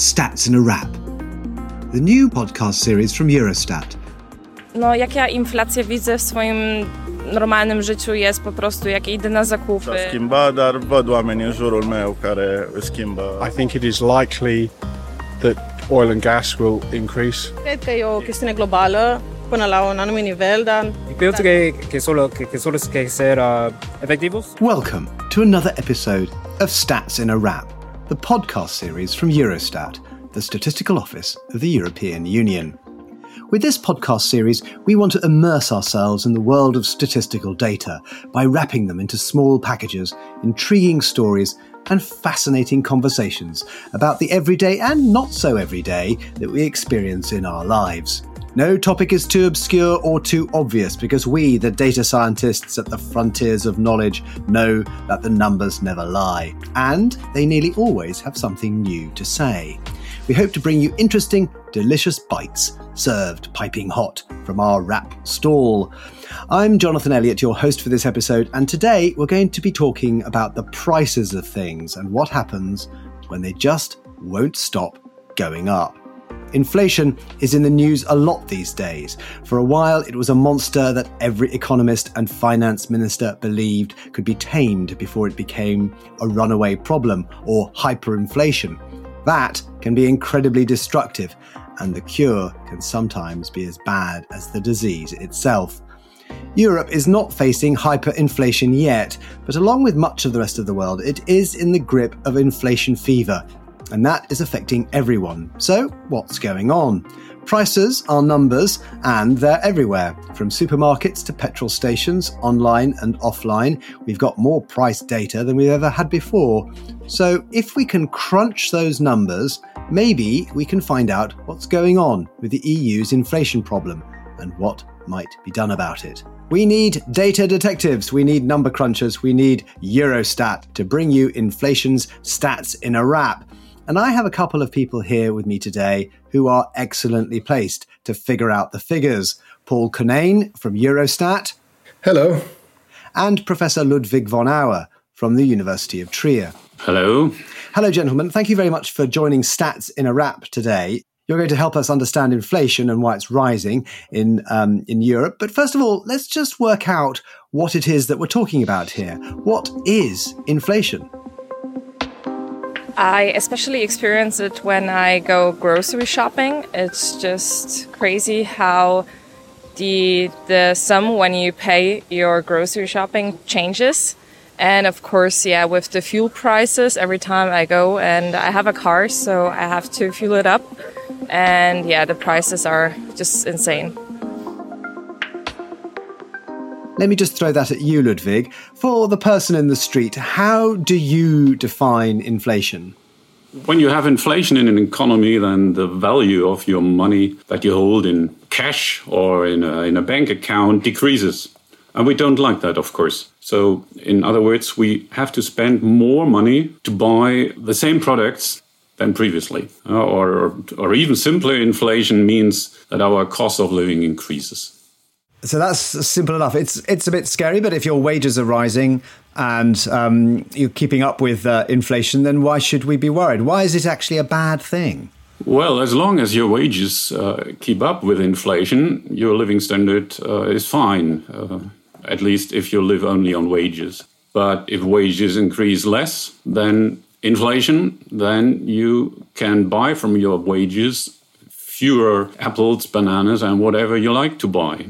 Stats in a Wrap, the new podcast series from Eurostat. No, jak ja inflację widzę w swoim normalnym życiu jest po prostu jak idę na zakupy. schimba, dar văd oameni în jurul meu care schimbă. I think it is likely that oil and gas will increase. Cred că e o chestiune globală până la un anumit nivel, dar Y pienso que, que solo que, que solo es que ser uh, efectivos. Welcome to another episode of Stats in a Wrap, the podcast series from Eurostat, the statistical office of the European Union. With this podcast series, we want to immerse ourselves in the world of statistical data by wrapping them into small packages, intriguing stories, and fascinating conversations about the everyday and not so everyday that we experience in our lives. No topic is too obscure or too obvious because we, the data scientists at the frontiers of knowledge, know that the numbers never lie. And they nearly always have something new to say. We hope to bring you interesting, delicious bites served piping hot from our wrap stall. I'm Jonathan Elliott, your host for this episode, and today we're going to be talking about the prices of things and what happens when they just won't stop going up. Inflation is in the news a lot these days. For a while, it was a monster that every economist and finance minister believed could be tamed before it became a runaway problem or hyperinflation. That can be incredibly destructive, and the cure can sometimes be as bad as the disease itself. Europe is not facing hyperinflation yet, but along with much of the rest of the world, it is in the grip of inflation fever, and that is affecting everyone. So, what's going on? Prices are numbers, and they're everywhere. From supermarkets to petrol stations, online and offline, we've got more price data than we've ever had before. So, if we can crunch those numbers, maybe we can find out what's going on with the EU's inflation problem and what might be done about it. We need data detectives, we need number crunchers, we need Eurostat to bring you inflation's stats in a wrap. And I have a couple of people here with me today who are excellently placed to figure out the figures. Paul Konijn from Eurostat Hello. and Professor Ludwig von Auer from the University of Trier. Hello. Hello, gentlemen. Thank you very much for joining Stats in a Wrap today. You're going to help us understand inflation and why it's rising in um, in Europe. But first of all, let's just work out what it is that we're talking about here. What is inflation? I especially experience it when I go grocery shopping. It's just crazy how the the sum when you pay your grocery shopping changes. And of course, yeah, with the fuel prices, every time I go and I have a car, so I have to fuel it up. And yeah, the prices are just insane. Let me just throw that at you, Ludwig. For the person in the street, how do you define inflation? When you have inflation in an economy, then the value of your money that you hold in cash or in a, in a bank account decreases. And we don't like that, of course. So, in other words, we have to spend more money to buy the same products than previously. Uh, or, or even simpler, inflation means that our cost of living increases. So that's simple enough. It's it's a bit scary, but if your wages are rising and um, you're keeping up with uh, inflation, then why should we be worried? Why is it actually a bad thing? Well, as long as your wages uh, keep up with inflation, your living standard uh, is fine, uh, at least if you live only on wages. But if wages increase less than inflation, then you can buy from your wages fewer apples, bananas, and whatever you like to buy.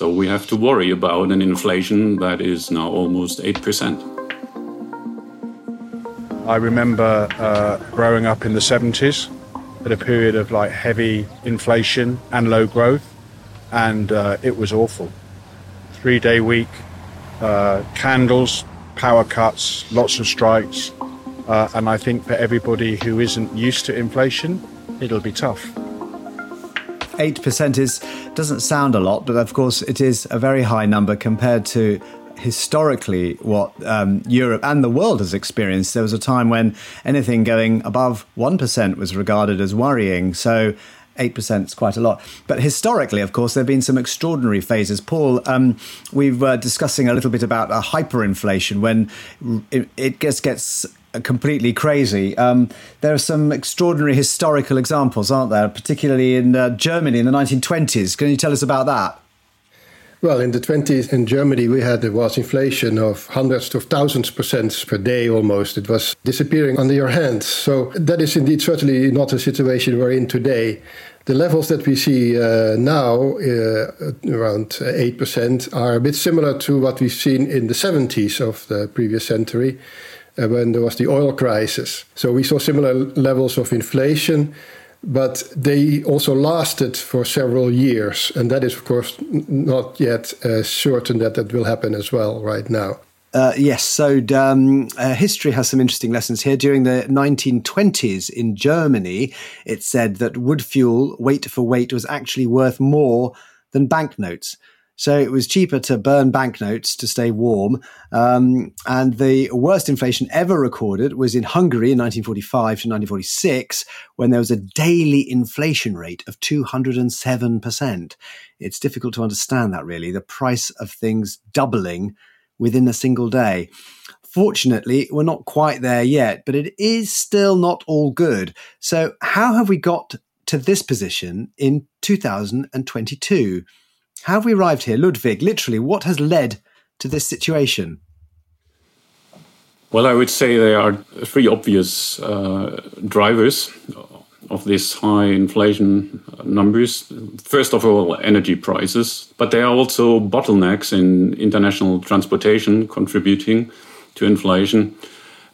So we have to worry about an inflation that is now almost 8%. I remember uh, growing up in the 70s at a period of like heavy inflation and low growth, and uh, it was awful. Three day week, uh, candles, power cuts, lots of strikes, uh, and I think for everybody who isn't used to inflation, it'll be tough. 8% is doesn't sound a lot, but of course it is a very high number compared to historically what um, Europe and the world has experienced. There was a time when anything going above 1% was regarded as worrying. So 8% is quite a lot. But historically, of course, there have been some extraordinary phases. Paul, um, we were discussing a little bit about a hyperinflation when it, it just gets completely crazy. Um, there are some extraordinary historical examples, aren't there? Particularly in uh, Germany in the 1920s. Can you tell us about that? Well, in the 20s in Germany, we had there was inflation of hundreds of thousands percent per day almost. It was disappearing under your hands. So that is indeed certainly not a situation we're in today. The levels that we see uh, now, uh, around 8%, are a bit similar to what we've seen in the 70s of the previous century when there was the oil crisis. So we saw similar levels of inflation but they also lasted for several years. And that is, of course, not yet uh, certain that that will happen as well right now. Uh, yes, so um, uh, history has some interesting lessons here. During the 1920s in Germany, it said that wood fuel, weight for weight, was actually worth more than banknotes. So it was cheaper to burn banknotes to stay warm. Um, and the worst inflation ever recorded was in Hungary in 1945 to 1946, when there was a daily inflation rate of 207%. It's difficult to understand that, really, the price of things doubling within a single day. Fortunately, we're not quite there yet, but it is still not all good. So, how have we got to this position in 2022? How have we arrived here? Ludwig, literally, what has led to this situation? Well, I would say there are three obvious uh, drivers of this high inflation numbers. First of all, energy prices, but there are also bottlenecks in international transportation contributing to inflation.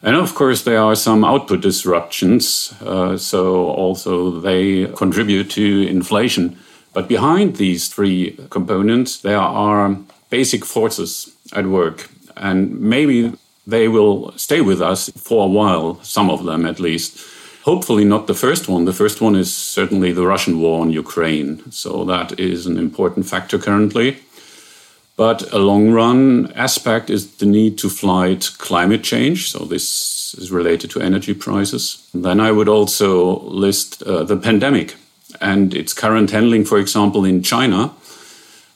And of course, there are some output disruptions, uh, so also they contribute to inflation. But behind these three components, there are basic forces at work. And maybe they will stay with us for a while, some of them at least. Hopefully, not the first one. The first one is certainly the Russian war on Ukraine. So, that is an important factor currently. But a long run aspect is the need to fight climate change. So, this is related to energy prices. Then I would also list uh, the pandemic and its current handling, for example, in China,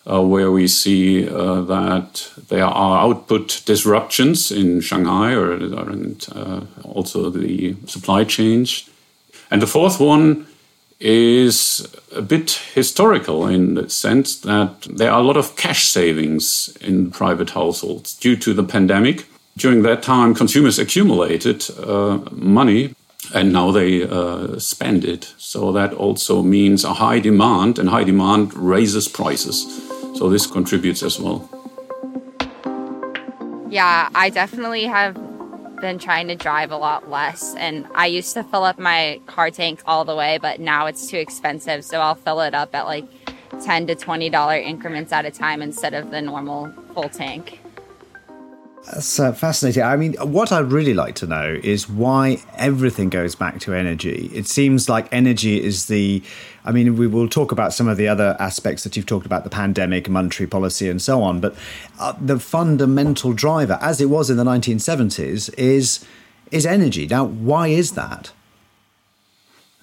uh, where we see uh, that there are output disruptions in Shanghai or, or and, uh, also the supply chains. And the fourth one is a bit historical in the sense that there are a lot of cash savings in private households due to the pandemic. During that time, consumers accumulated uh, money and now they uh, spend it. So that also means a high demand, and high demand raises prices. So this contributes as well. Yeah, I definitely have been trying to drive a lot less. And I used to fill up my car tank all the way, but now it's too expensive. So I'll fill it up at like 10 to $20 increments at a time instead of the normal full tank. That's uh, fascinating. I mean, what I'd really like to know is why everything goes back to energy. It seems like energy is the. I mean, we will talk about some of the other aspects that you've talked about the pandemic, monetary policy, and so on. But uh, the fundamental driver, as it was in the 1970s, is is energy. Now, why is that?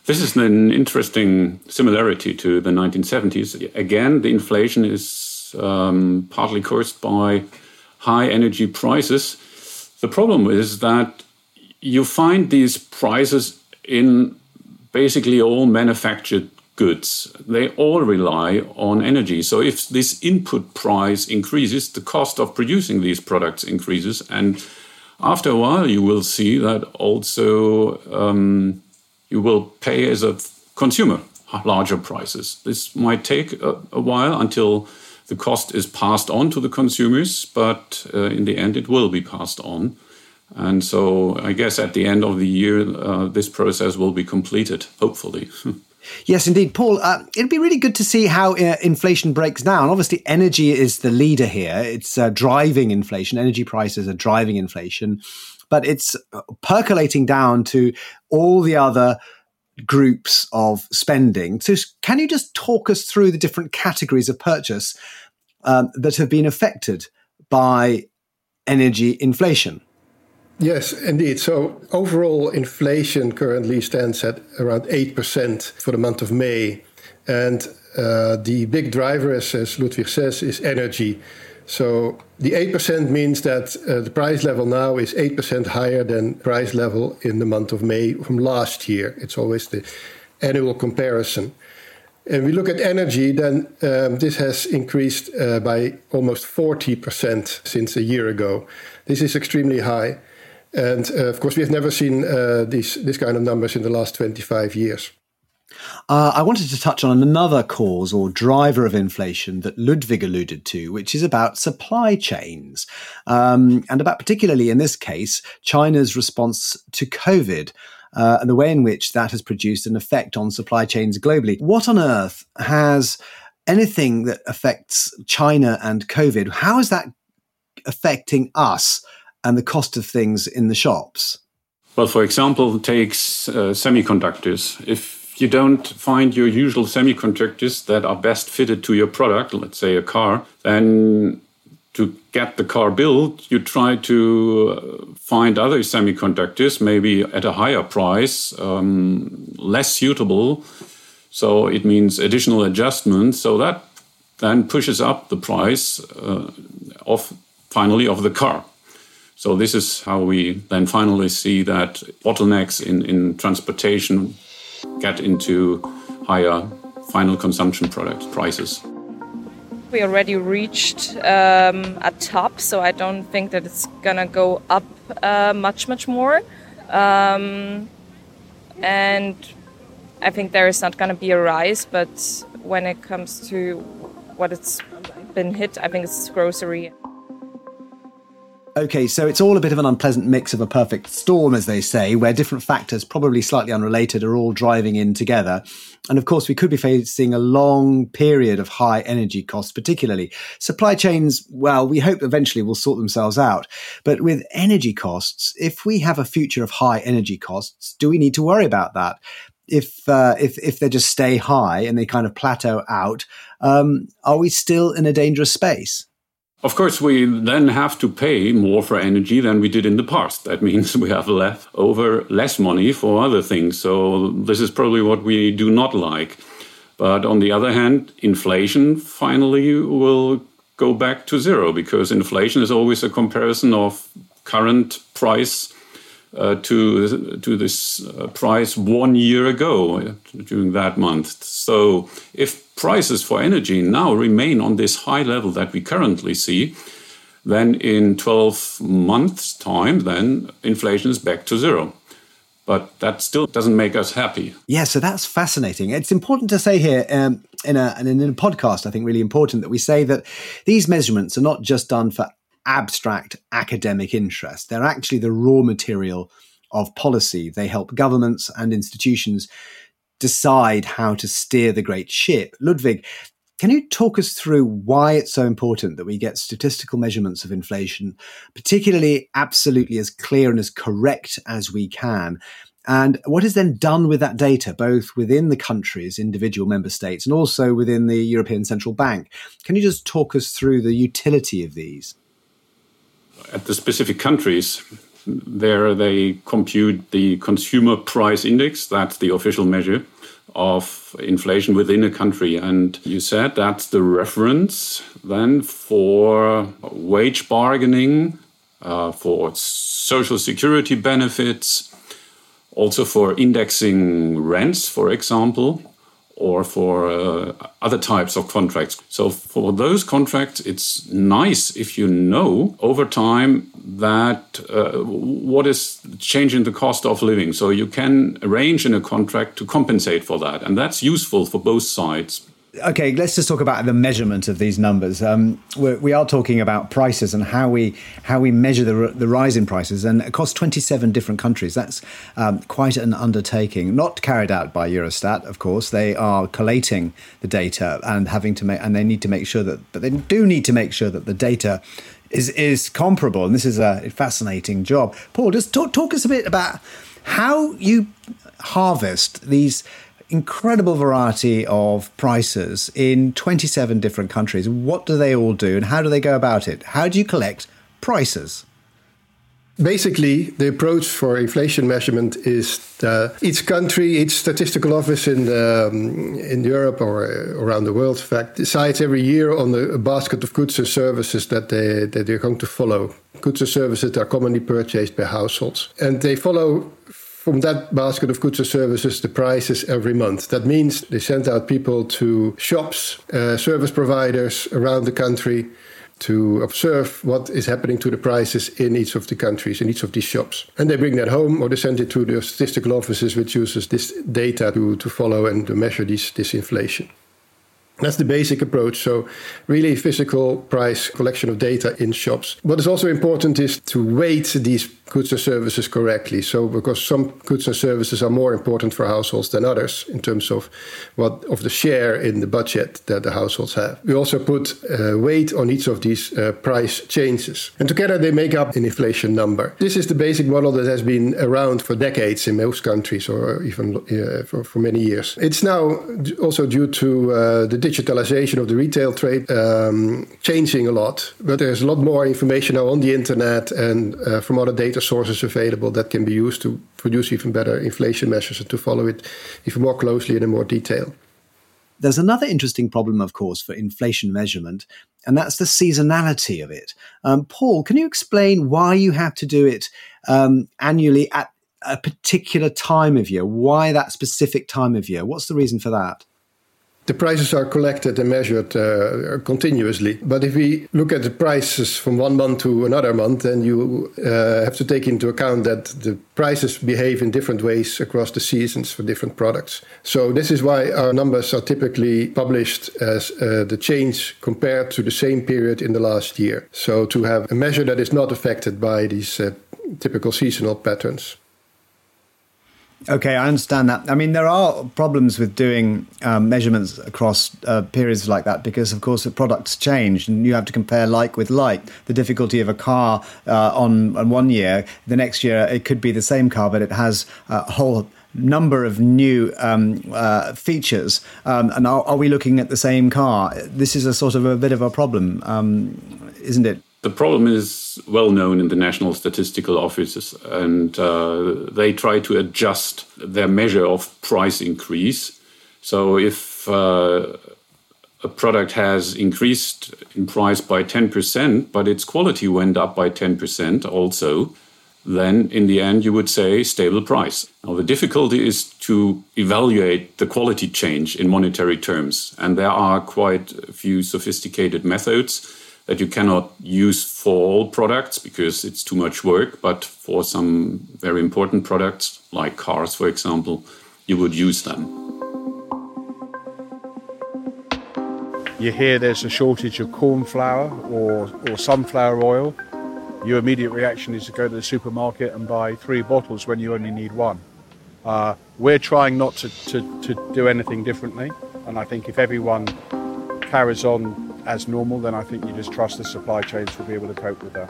This is an interesting similarity to the 1970s. Again, the inflation is um, partly caused by high energy prices. The problem is that you find these prices in basically all manufactured goods. They all rely on energy. So if this input price increases, the cost of producing these products increases. And after a while, you will see that also um, you will pay as a consumer larger prices. This might take a, a while until the cost is passed on to the consumers, but uh, in the end, it will be passed on. And so I guess at the end of the year, uh, this process will be completed, hopefully. Yes, indeed. Paul, uh, it'd be really good to see how uh, inflation breaks down. Obviously, energy is the leader here. It's uh, driving inflation. Energy prices are driving inflation, but it's uh, percolating down to all the other groups of spending. So, can you just talk us through the different categories of purchase um, that have been affected by energy inflation? Yes, indeed. So, overall inflation currently stands at around 8% for the month of May. And uh, the big driver, as, as Ludwig says, is energy. So the 8% means that uh, the price level now is 8% higher than price level in the month of May from last year. It's always the annual comparison. And we look at energy, then um, this has increased uh, by almost 40% since a year ago. This is extremely high. And uh, of course, we have never seen uh, these, this kind of numbers in the last 25 years. Uh, I wanted to touch on another cause or driver of inflation that Ludwig alluded to, which is about supply chains, um, and about particularly in this case, China's response to COVID uh, and the way in which that has produced an effect on supply chains globally. What on earth has anything that affects China and COVID? How is that affecting us and the cost of things in the shops? Well, for example, takes uh, semiconductors. If you don't find your usual semiconductors that are best fitted to your product, let's say a car, then to get the car built, you try to uh, find other semiconductors, maybe at a higher price, um, less suitable. So it means additional adjustments. So that then pushes up the price uh, of finally of the car. So this is how we then finally see that bottlenecks in, in transportation get into higher final consumption product prices. We already reached um, a top, so I don't think that it's gonna go up uh, much, much more. Um, and I think there is not gonna be a rise, but when it comes to what it's been hit, I think it's grocery. Okay, so it's all a bit of an unpleasant mix of a perfect storm, as they say, where different factors, probably slightly unrelated, are all driving in together. And of course, we could be facing a long period of high energy costs, particularly. Supply chains, well, we hope eventually will sort themselves out. But with energy costs, if we have a future of high energy costs, do we need to worry about that? If, uh, if, if they just stay high and they kind of plateau out, um, are we still in a dangerous space? Of course, we then have to pay more for energy than we did in the past. That means we have left over less money for other things. So this is probably what we do not like. But on the other hand, inflation finally will go back to zero because inflation is always a comparison of current price uh, to to this uh, price one year ago during that month. So if prices for energy now remain on this high level that we currently see, then in 12 months' time, then inflation is back to zero. But that still doesn't make us happy. Yeah, so that's fascinating. It's important to say here um, in, a, in a podcast, I think really important that we say that these measurements are not just done for abstract academic interest. They're actually the raw material of policy. They help governments and institutions decide how to steer the great ship. Ludwig, can you talk us through why it's so important that we get statistical measurements of inflation, particularly absolutely as clear and as correct as we can? And what is then done with that data, both within the countries, individual member states, and also within the European Central Bank? Can you just talk us through the utility of these? At the specific countries, there they compute the consumer price index, that's the official measure of inflation within a country. And you said that's the reference then for wage bargaining, uh, for social security benefits, also for indexing rents, for example or for uh, other types of contracts. So for those contracts, it's nice if you know over time that uh, what is changing the cost of living. So you can arrange in a contract to compensate for that, and that's useful for both sides okay, let's just talk about the measurement of these numbers. Um, we're, we are talking about prices and how we how we measure the, the rise in prices, and across 27 different countries. That's um, quite an undertaking. Not carried out by Eurostat, of course. They are collating the data and having to make, and they need to make sure that, but they do need to make sure that the data is is comparable. And this is a fascinating job. Paul, just talk, talk us a bit about how you harvest these incredible variety of prices in 27 different countries. What do they all do and how do they go about it? How do you collect prices? Basically, the approach for inflation measurement is each country, each statistical office in um, in Europe or around the world, in fact, decides every year on the, basket of goods and services that they that they're going to follow. Goods and services that are commonly purchased by households, and they follow from that basket of goods and services the prices every month. That means they send out people to shops, uh, service providers around the country to observe what is happening to the prices in each of the countries, in each of these shops. And they bring that home or they send it to the statistical offices, which uses this data to, to follow and to measure this, this inflation. That's the basic approach. So, really, physical price collection of data in shops. What is also important is to weight these goods and services correctly. So, because some goods and services are more important for households than others in terms of what of the share in the budget that the households have. We also put uh, weight on each of these uh, price changes, and together they make up an inflation number. This is the basic model that has been around for decades in most countries, or even uh, for, for many years. It's now also due to uh, the digitalization of the retail trade um, changing a lot, but there's a lot more information now on the internet and uh, from other data sources available that can be used to produce even better inflation measures and to follow it even more closely and in more detail. There's another interesting problem, of course, for inflation measurement, and that's the seasonality of it. Um, Paul, can you explain why you have to do it um, annually at a particular time of year? Why that specific time of year? What's the reason for that? The prices are collected and measured uh, continuously. But if we look at the prices from one month to another month, then you uh, have to take into account that the prices behave in different ways across the seasons for different products. So this is why our numbers are typically published as uh, the change compared to the same period in the last year. So to have a measure that is not affected by these uh, typical seasonal patterns. Okay, I understand that. I mean, there are problems with doing um, measurements across uh, periods like that because, of course, the products change and you have to compare like with like. The difficulty of a car uh, on, on one year, the next year it could be the same car, but it has a whole number of new um, uh, features. Um, and are, are, we looking at the same car? This is a sort of a bit of a problem, um, isn't it? The problem is well known in the national statistical offices, and uh, they try to adjust their measure of price increase. So if uh, a product has increased in price by 10%, but its quality went up by 10% also, then in the end you would say stable price. Now the difficulty is to evaluate the quality change in monetary terms, and there are quite a few sophisticated methods that you cannot use for all products because it's too much work. But for some very important products, like cars, for example, you would use them. You hear there's a shortage of corn flour or, or sunflower oil. Your immediate reaction is to go to the supermarket and buy three bottles when you only need one. Uh, we're trying not to, to, to do anything differently. And I think if everyone carries on as normal, then I think you just trust the supply chains will be able to cope with that.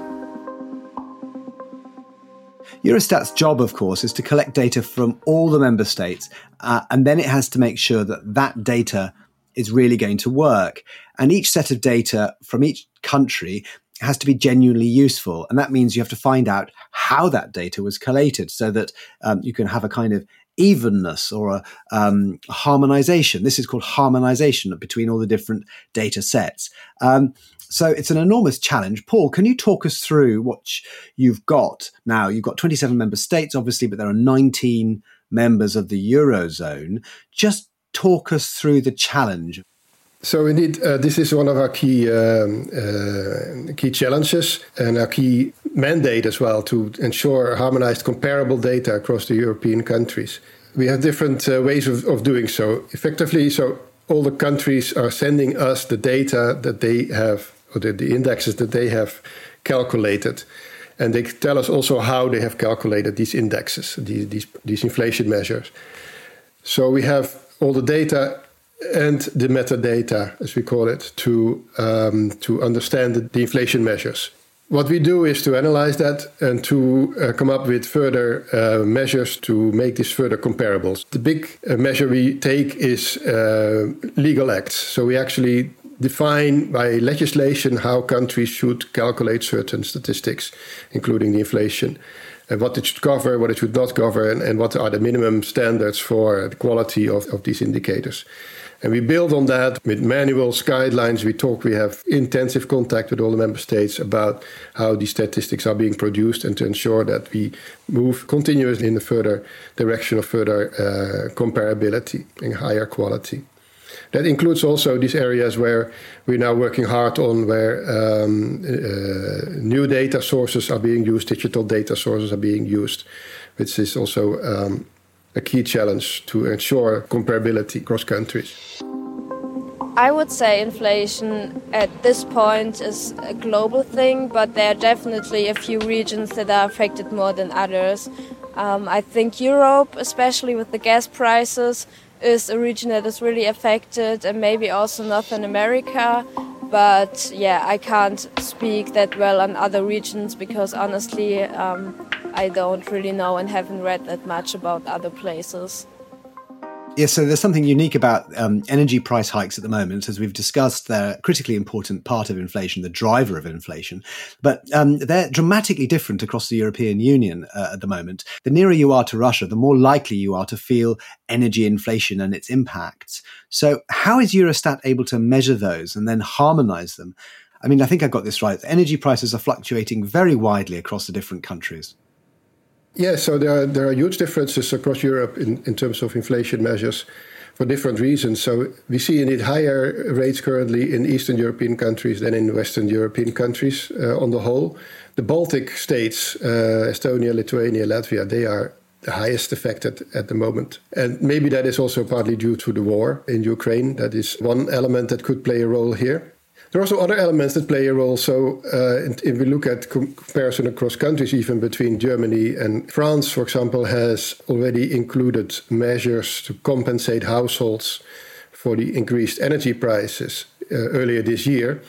Eurostat's job, of course, is to collect data from all the member states, uh, and then it has to make sure that that data is really going to work. And each set of data from each country has to be genuinely useful. And that means you have to find out how that data was collated so that um, you can have a kind of evenness or a um, harmonization. This is called harmonization between all the different data sets. Um, so it's an enormous challenge. Paul, can you talk us through what you've got now? You've got 27 member states, obviously, but there are 19 members of the Eurozone. Just talk us through the challenge. So indeed, uh, this is one of our key um, uh, key challenges and our key mandate as well to ensure harmonized, comparable data across the European countries. We have different uh, ways of, of doing so. Effectively, so all the countries are sending us the data that they have, or the, the indexes that they have calculated. And they tell us also how they have calculated these indexes, these, these, these inflation measures. So we have all the data and the metadata, as we call it, to um, to understand the, inflation measures. What we do is to analyze that and to uh, come up with further uh, measures to make this further comparables. The big uh, measure we take is uh, legal acts. So we actually define by legislation how countries should calculate certain statistics, including the inflation, and what it should cover, what it should not cover, and, and what are the minimum standards for the quality of, of these indicators. And we build on that with manuals, guidelines. We talk, we have intensive contact with all the member states about how these statistics are being produced and to ensure that we move continuously in the further direction of further uh, comparability and higher quality. That includes also these areas where we're now working hard on where um, uh, new data sources are being used, digital data sources are being used, which is also um, a key challenge to ensure comparability across countries? I would say inflation at this point is a global thing, but there are definitely a few regions that are affected more than others. Um, I think Europe, especially with the gas prices, is a region that is really affected, and maybe also Northern America. But yeah, I can't speak that well on other regions because honestly, um, I don't really know and haven't read that much about other places. Yeah, so there's something unique about um, energy price hikes at the moment. As we've discussed, they're a critically important part of inflation, the driver of inflation. But um, they're dramatically different across the European Union uh, at the moment. The nearer you are to Russia, the more likely you are to feel energy inflation and its impacts. So, how is Eurostat able to measure those and then harmonize them? I mean, I think I got this right. Energy prices are fluctuating very widely across the different countries. Yeah, so there are, there are huge differences across Europe in, in terms of inflation measures for different reasons. So we see indeed higher rates currently in Eastern European countries than in Western European countries uh, on the whole. The Baltic states, uh, Estonia, Lithuania, Latvia, they are the highest affected at the moment. And maybe that is also partly due to the war in Ukraine. That is one element that could play a role here. There are also other elements that play a role. So, uh, if we look at comparison across countries, even between Germany and France, for example, has already included measures to compensate households for the increased energy prices uh, earlier this year.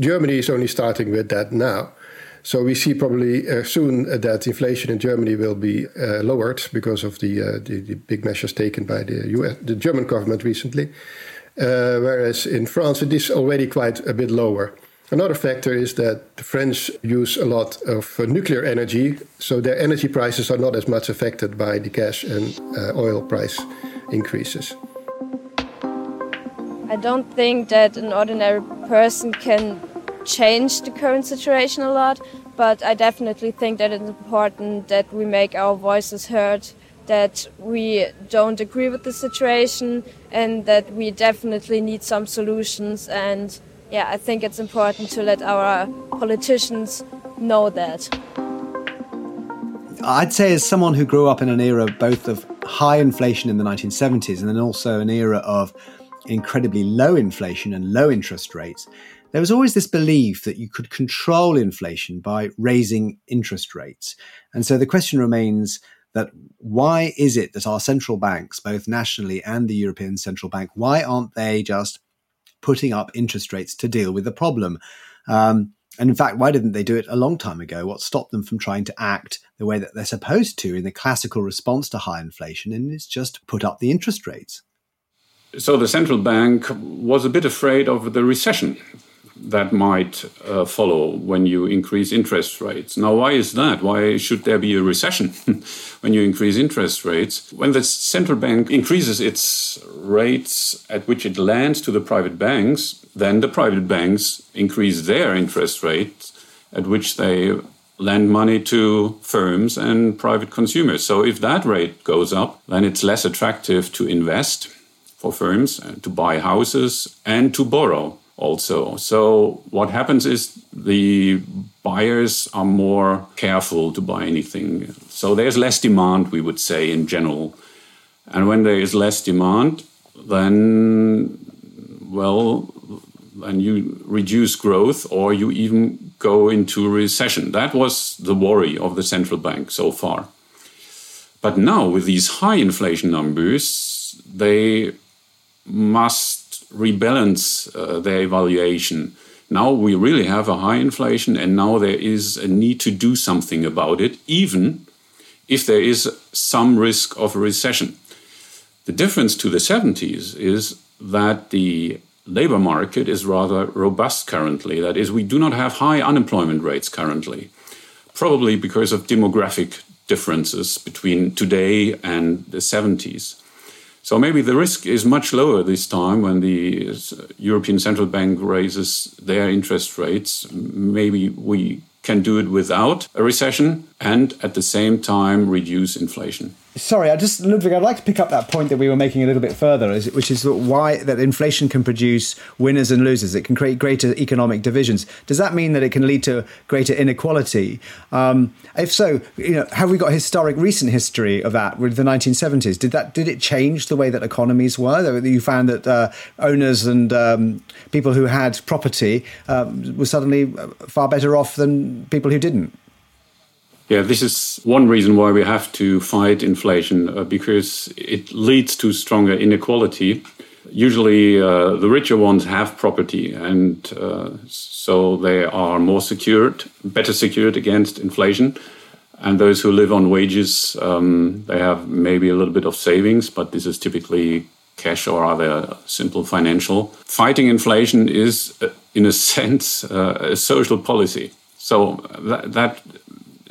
Germany is only starting with that now. So we see probably uh, soon that inflation in Germany will be uh, lowered because of the, uh, the, the big measures taken by the US, the German government recently. Uh, whereas in France it is already quite a bit lower. Another factor is that the French use a lot of uh, nuclear energy, so their energy prices are not as much affected by the gas and uh, oil price increases. I don't think that an ordinary person can change the current situation a lot, but I definitely think that it's important that we make our voices heard that we don't agree with the situation and that we definitely need some solutions. And yeah, I think it's important to let our politicians know that. I'd say, as someone who grew up in an era both of high inflation in the 1970s and then also an era of incredibly low inflation and low interest rates, there was always this belief that you could control inflation by raising interest rates. And so the question remains that why is it that our central banks, both nationally and the European Central Bank, why aren't they just putting up interest rates to deal with the problem? Um, and in fact, why didn't they do it a long time ago? What stopped them from trying to act the way that they're supposed to in the classical response to high inflation? And it's just put up the interest rates. So the central bank was a bit afraid of the recession that might uh, follow when you increase interest rates. Now, why is that? Why should there be a recession when you increase interest rates? When the central bank increases its rates at which it lends to the private banks, then the private banks increase their interest rates at which they lend money to firms and private consumers. So if that rate goes up, then it's less attractive to invest for firms, uh, to buy houses, and to borrow also. So what happens is the buyers are more careful to buy anything. So there's less demand, we would say, in general. And when there is less demand, then, well, then you reduce growth or you even go into recession. That was the worry of the central bank so far. But now, with these high inflation numbers, they must rebalance uh, their evaluation. Now we really have a high inflation, and now there is a need to do something about it, even if there is some risk of a recession. The difference to the 70s is that the labor market is rather robust currently. That is, we do not have high unemployment rates currently, probably because of demographic differences between today and the 70s. So maybe the risk is much lower this time when the uh, European Central Bank raises their interest rates. Maybe we can do it without a recession and at the same time reduce inflation. Sorry, I just Ludwig, I'd like to pick up that point that we were making a little bit further, which is why that inflation can produce winners and losers. It can create greater economic divisions. Does that mean that it can lead to greater inequality? Um, if so, you know, have we got historic recent history of that with the 1970s? Did that did it change the way that economies were? You found that uh, owners and um, people who had property um, were suddenly far better off than people who didn't. Yeah, this is one reason why we have to fight inflation uh, because it leads to stronger inequality. Usually, uh, the richer ones have property, and uh, so they are more secured, better secured against inflation. And those who live on wages, um, they have maybe a little bit of savings, but this is typically cash or other simple financial. Fighting inflation is, uh, in a sense, uh, a social policy. So that, that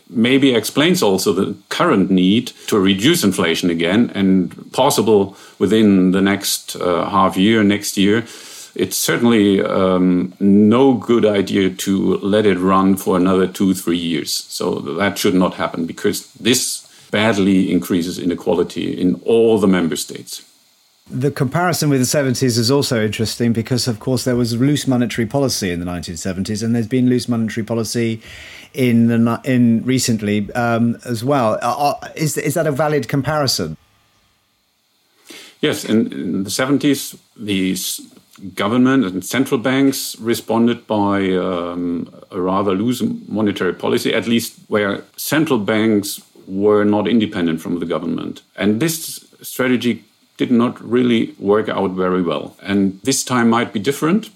maybe explains also the current need to reduce inflation again and possible within the next uh, half year, next year. It's certainly um, no good idea to let it run for another two, three years. So that should not happen because this badly increases inequality in all the member states. The comparison with the 70s is also interesting because, of course, there was loose monetary policy in the 1970s, and there's been loose monetary policy in the in recently um, as well. Uh, uh is is that a valid comparison? Yes, in, in the 70s, the government and central banks responded by um, a rather loose monetary policy, at least where central banks were not independent from the government. And this strategy did not really work out very well. And this time might be different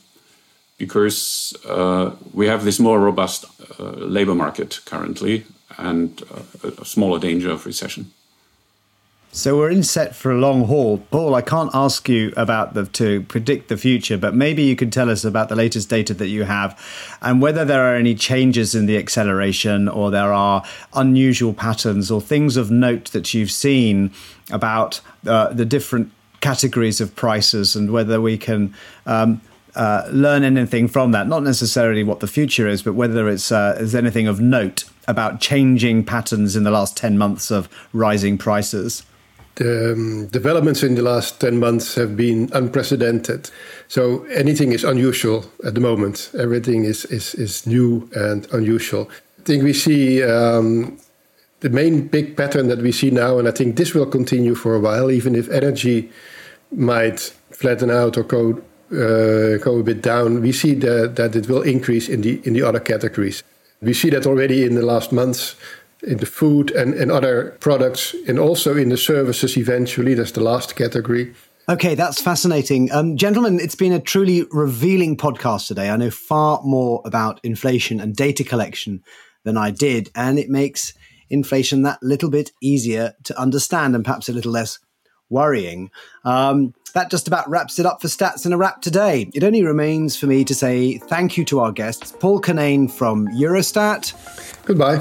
because uh, we have this more robust uh, labor market currently and uh, a smaller danger of recession. So we're in set for a long haul. Paul, I can't ask you about the to predict the future, but maybe you could tell us about the latest data that you have and whether there are any changes in the acceleration or there are unusual patterns or things of note that you've seen about uh, the different categories of prices and whether we can um, uh, learn anything from that. Not necessarily what the future is, but whether it's uh, is anything of note about changing patterns in the last 10 months of rising prices. The um, developments in the last 10 months have been unprecedented. So anything is unusual at the moment. Everything is, is, is new and unusual. I think we see um, the main big pattern that we see now, and I think this will continue for a while, even if energy might flatten out or go, uh, go a bit down, we see that, that it will increase in the, in the other categories. We see that already in the last months in the food and, and other products, and also in the services eventually. That's the last category. Okay, that's fascinating. Um, gentlemen, it's been a truly revealing podcast today. I know far more about inflation and data collection than I did, and it makes inflation that little bit easier to understand and perhaps a little less worrying. Um, that just about wraps it up for Stats in a Wrap today. It only remains for me to say thank you to our guests, Paul Konijn from Eurostat. Goodbye.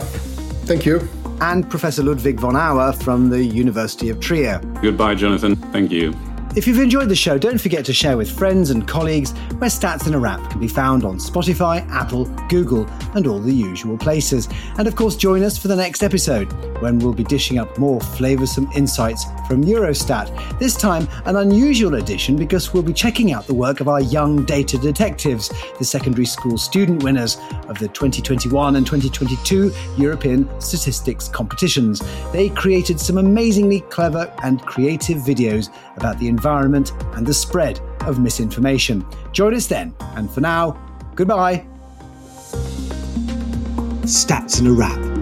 Thank you. And Professor Ludwig von Auer from the University of Trier. Goodbye, Jonathan. Thank you. If you've enjoyed the show, don't forget to share with friends and colleagues where Stats in a Wrap can be found on Spotify, Apple, Google, and all the usual places. And of course, join us for the next episode when we'll be dishing up more flavoursome insights from Eurostat. This time, an unusual edition because we'll be checking out the work of our young data detectives, the secondary school student winners of the 2021 and 2022 European Statistics competitions. They created some amazingly clever and creative videos about the environment and the spread of misinformation. Join us then, and for now, goodbye. Stats in a Wrap